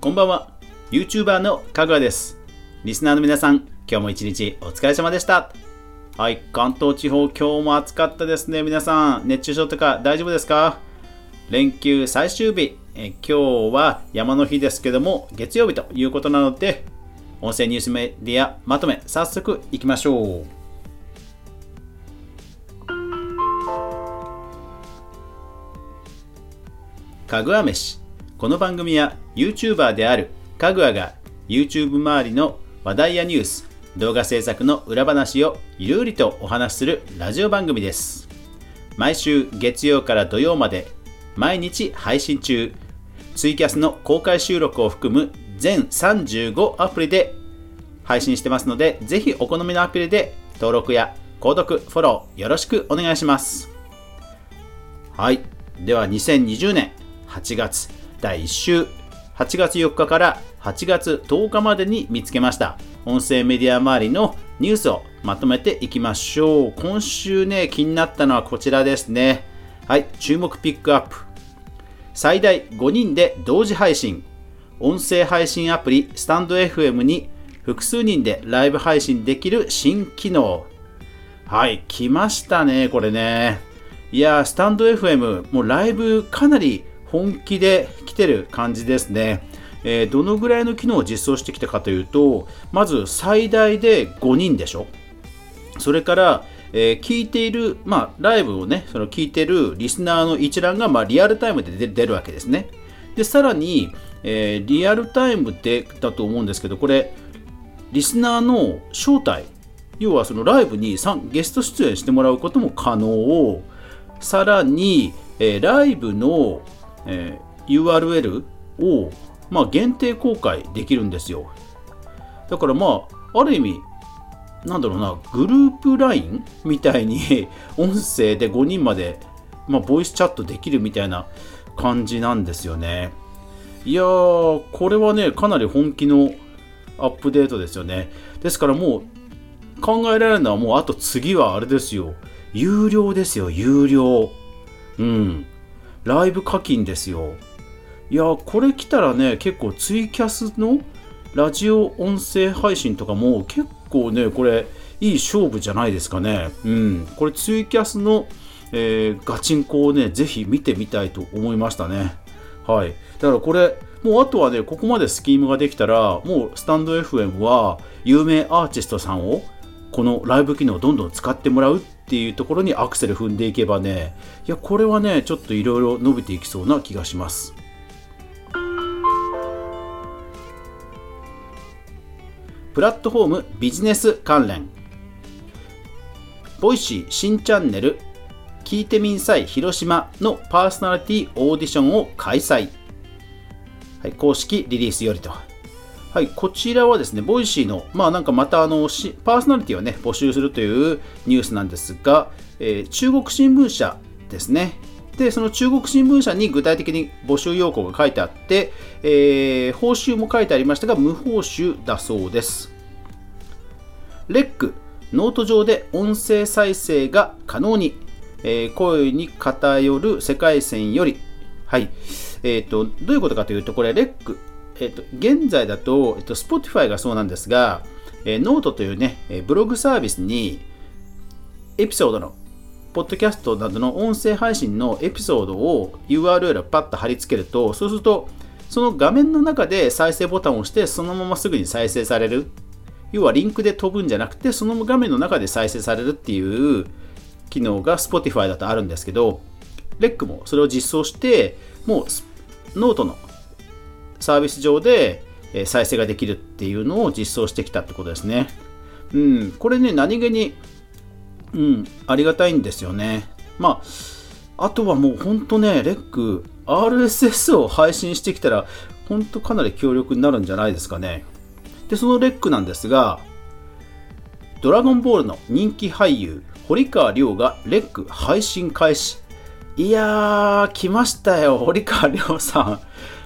こんばんは。YouTuber のかぐわです。リスナーの皆さん今日も一日お疲れ様でした。はい関東地方今日も暑かったですね。皆さん熱中症とか大丈夫ですか？連休最終日。え今日は山の日ですけども月曜日ということなので音声ニュースメディアまとめ早速いきましょう。かぐわ飯。この番組は YouTuber であるかぐわが YouTube 周りの話題やニュース動画制作の裏話をゆるりとお話しするラジオ番組です。毎週月曜から土曜まで毎日配信中。ツイキャスの公開収録を含む全35アプリで配信してますのでぜひお好みのアプリで登録や購読フォローよろしくお願いします。はい。では2020年8月第1週8月4日から8月10日までに見つけました。音声メディア周りのニュースをまとめていきましょう。今週ね気になったのはこちらですね。はい注目ピックアップ。最大5人で同時配信。音声配信アプリスタンド FM に複数人でライブ配信できる新機能。はい来ましたねこれね。いやスタンド FM もうライブかなり本気で来てる感じですね。えー、どのぐらいの機能を実装してきたかというと、まず最大で5人でしょ。それから、えー、聞いている、まあ、ライブをね、その聞いてるリスナーの一覧が、まあ、リアルタイムで出るわけですね。で、さらに、えー、リアルタイムでだと思うんですけど、これ、リスナーの招待、要はそのライブにゲスト出演してもらうことも可能を。さらに、えー、ライブのえー、URL を、まあ、限定公開できるんですよ。だからまあ、ある意味、なんだろうな、グループ LINE みたいに 音声で5人まで、まあ、ボイスチャットできるみたいな感じなんですよね。いやー、これはね、かなり本気のアップデートですよね。ですからもう、考えられるのはもうあと次はあれですよ。有料ですよ、有料。うん。ライブ課金ですよ。いや、これ来たらね、結構ツイキャスのラジオ音声配信とかも結構ね、これいい勝負じゃないですかね。うん。これツイキャスの、えー、ガチンコをね、ぜひ見てみたいと思いましたね。はい。だからこれ、もうあとはね、ここまでスキームができたら、もうスタンド FM は有名アーティストさんをこのライブ機能をどんどん使ってもらうっていうところにアクセル踏んでいけばねいやこれはねちょっといろいろ伸びていきそうな気がします。プラットフォームビジネス関連。 Voicy 新チャンネル聞いてみんさい広島のパーソナリティオーディションを開催、はい、公式リリースよりと。はい、こちらはですね、 Voicy の、まあなんかまたあの、パーソナリティをね、募集するというニュースなんですが、えー、中国新聞社ですね。で、その中国新聞社に具体的に募集要項が書いてあって、えー、報酬も書いてありましたが、無報酬だそうです。レック、ノート上で音声再生が可能に、えー、声に偏る世界線より、はい。えっ、と、どういうことかというと、これ、レック、えっと、現在だと、えっと、Spotify がそうなんですが、えー、ノートというね、えブログサービスに、エピソードの、ポッドキャストなどの音声配信のエピソードを URL をパッと貼り付けると、そうすると、その画面の中で再生ボタンを押して、そのまますぐに再生される。要はリンクで飛ぶんじゃなくて、その画面の中で再生されるっていう機能が Spotify だとあるんですけど、レックもそれを実装して、もうノートのサービス上で再生ができるっていうのを実装してきたってことですね。うん、これね、何気に、うん、ありがたいんですよね。まあ、あとはもう本当ね、レック、RSS を配信してきたら、本当かなり強力になるんじゃないですかね。で、そのレックなんですが、ドラゴンボールの人気俳優、堀川亮がレック配信開始。いやー、来ましたよ、堀川亮さん。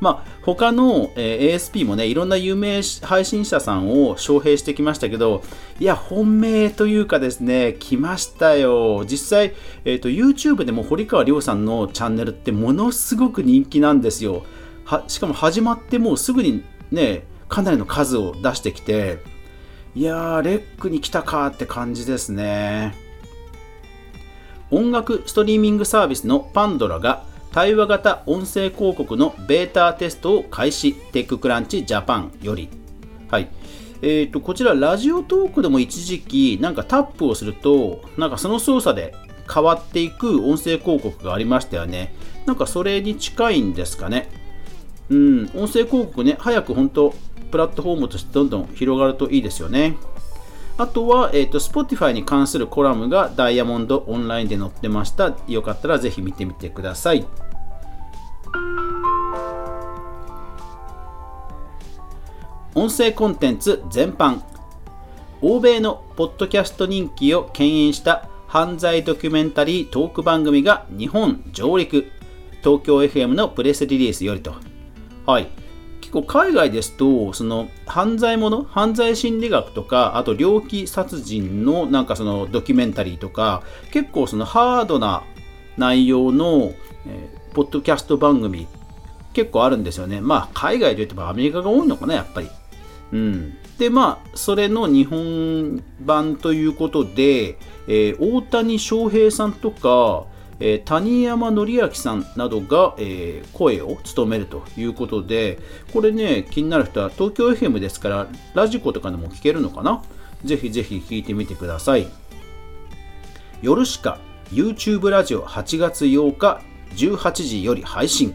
まあ、他の、えー、ASP もね、いろんな有名配信者さんを招聘してきましたけど、いや、本命というかですね、来ましたよ。実際、えーと、YouTube でも堀川亮さんのチャンネルってものすごく人気なんですよ。はしかも始まってもうすぐにねかなりの数を出してきていやーレックに来たかって感じですね音楽ストリーミングサービスのパンドラが対話型音声広告のベータテストを開始。テッククランチジャパンより。はい。えーと、こちらラジオトークでも一時期なんかタップをするとなんかその操作で変わっていく音声広告がありましたよね。なんかそれに近いんですかね。うん。音声広告ね早く本当プラットフォームとしてどんどん広がるといいですよね。あとは、えーと、Spotify に関するコラムがダイヤモンドオンラインで載ってました。よかったらぜひ見てみてください。音声コンテンツ全般欧米のポッドキャスト人気を牽引した犯罪ドキュメンタリートーク番組が日本上陸東京 FM のプレスリリースよりとはい。結構海外ですとその犯罪もの犯罪心理学とかあと猟奇殺人のなんかそのドキュメンタリーとか結構そのハードな内容の、えー、ポッドキャスト番組結構あるんですよね。まあ海外で言ってもアメリカが多いのかなやっぱり。うん、でまあそれの日本版ということで、えー、大谷翔平さんとか、えー、谷山紀明さんなどが、えー、声を務めるということでこれね気になる人は東京 FM ですからラジコとかでも聞けるのかな？ぜひぜひ聞いてみてください。夜しか。YouTube ラジオ8月8日18時より配信。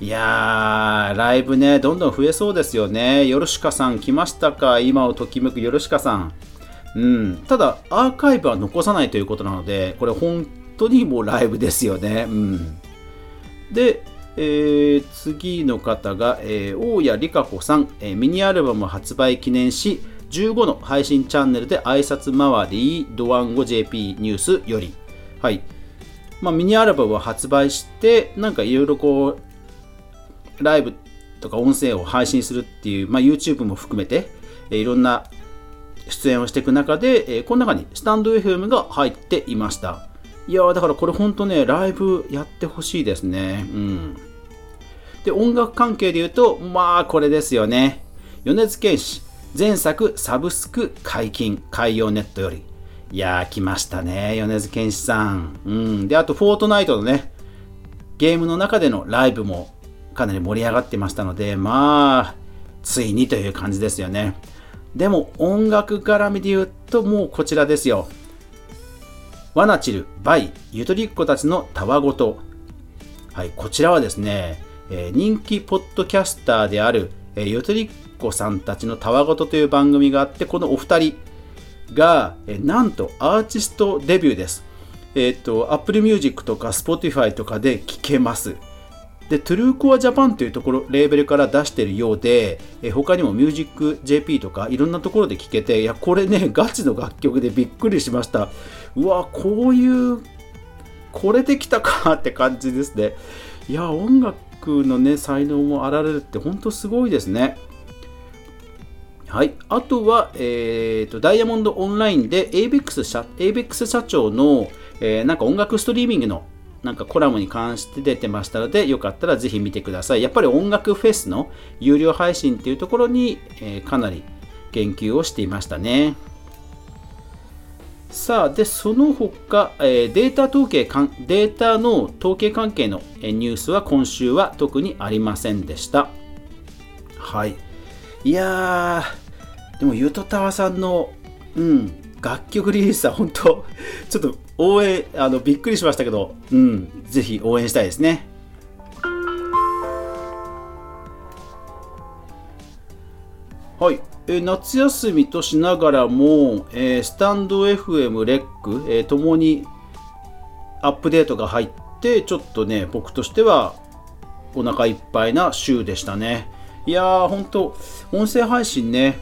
いやー、ライブね、どんどん増えそうですよね。ヨルシカさん来ましたか？今をときめくヨルシカさん。うん、ただ、アーカイブは残さないということなので、これ本当にもうライブですよね。うん、で、えー、次の方が、えー、大谷理香子さん、えー、ミニアルバム発売記念し、15の配信チャンネルで挨拶回り、ドワンゴ JP ニュースより。はい。まあ、ミニアルバムを発売して、なんかいろいろこう、ライブとか音声を配信するっていう、まあ、YouTube も含めて、えいろんな出演をしていく中で、えこの中にスタンド FM が入っていました。いやだからこれ本当ね、ライブやってほしいですね。うん。で、音楽関係で言うと、まあこれですよね。米津玄師、前作サブスク解禁、海洋ネットより。いやー、来ましたね、米津玄師さん。うん。で、あと、フォートナイトのね、ゲームの中でのライブもかなり盛り上がってましたので、まあ、ついにという感じですよね。でも音楽絡みで言うともうこちらですよ。ワナチル、バイ、ゆとりっ子たちのたわごと。はい、こちらはですね、えー、人気ポッドキャスターである、えー、ゆとりっ子さんたちのたわごとという番組があって、このお二人が、えー、なんとアーティストデビューです。えっ、と、Apple Music とか Spotify とかで聴けます。で、トゥルーコアジャパンというところ、レーベルから出してるようで、え他にもミュージック JP とかいろんなところで聴けて、いや、これね、ガチの楽曲でびっくりしました。うわ、こういう、これできたかって感じですね。いや、音楽のね、才能もあられるって本当すごいですね。はい、あとは、えーと、ダイヤモンドオンラインで ABEX 社 ABEX 社長の、えー、なんか音楽ストリーミングのなんかコラムに関して出てましたので、よかったらぜひ見てください。やっぱり音楽フェスの有料配信っていうところに、えー、かなり言及をしていましたね。さあ、で、その他、えー、データ統計かん、データの統計関係のニュースは今週は特にありませんでした。はい。いやー、でもゆとたわさんの、うん、楽曲リリースは本当、ちょっと応援、あの、びっくりしましたけど、うん、ぜひ応援したいですね。はい。え夏休みとしながらも、えー、スタンド FM、レック、えー、ともにアップデートが入って、ちょっとね、僕としてはお腹いっぱいな週でしたね。いやー、ほんと、音声配信ね、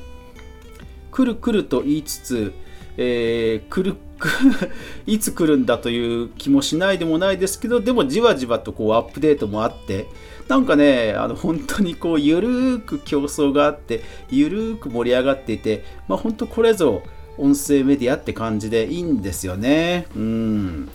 来る来ると言いつつ、えー、来る いつ来るんだという気もしないでもないですけどでもじわじわとこうアップデートもあってなんかねあの本当にこうゆるーく競争があってゆるーく盛り上がっていてまあ本当これぞ音声メディアって感じでいいんですよね。うん。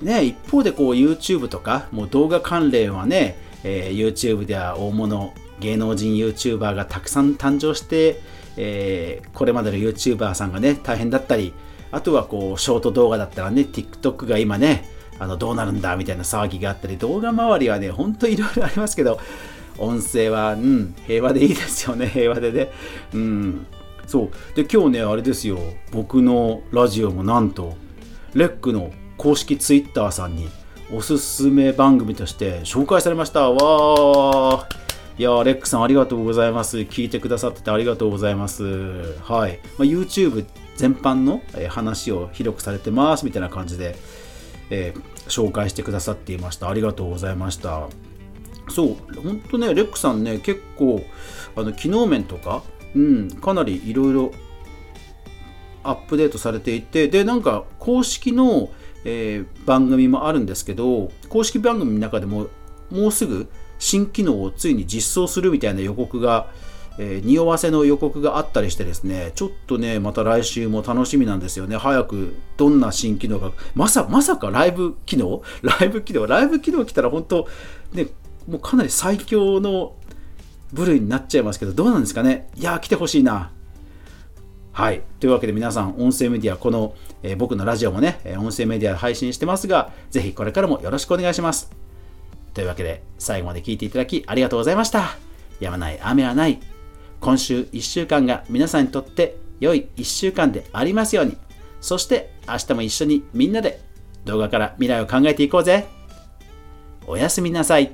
ね一方でこう YouTube とかもう動画関連はねえー、YouTube では大物芸能人 YouTuber がたくさん誕生して、えー、これまでの YouTuber さんがね、大変だったり、あとはこう、ショート動画だったらね、TikTok が今ね、あのどうなるんだみたいな騒ぎがあったり、動画周りはね、ほんといろいろありますけど、音声は、うん、平和でいいですよね、平和でね。うん。そう。で、今日ね、あれですよ、僕のラジオもなんと、レックの公式 Twitter さんにおすすめ番組として紹介されました。わー。いやレックさんありがとうございます。聞いてくださっててありがとうございます。はい。まあ、YouTube 全般の話を広くされてますみたいな感じで、えー、紹介してくださっていました。ありがとうございました。そう、本当ね、レックさんね、結構、あの機能面とか、うん、かなりいろいろアップデートされていて、で、なんか公式の、えー、番組もあるんですけど、公式番組の中でも、もうすぐ新機能をついに実装するみたいな予告が、えー、匂わせの予告があったりしてですね、ちょっとね、また来週も楽しみなんですよね。早くどんな新機能が、まさ、まさかライブ機能？ライブ機能？ライブ機能来たら本当、ね、もうかなり最強の部類になっちゃいますけど、どうなんですかね？いや来てほしいな。はい。というわけで皆さん、音声メディア、この、えー、僕のラジオもね、音声メディアで配信してますが、ぜひこれからもよろしくお願いします。というわけで、最後まで聞いていただきありがとうございました。やまない雨はない。今週1週間が皆さんにとって良い1週間でありますように。そして明日も一緒にみんなで動画から未来を考えていこうぜ。おやすみなさい。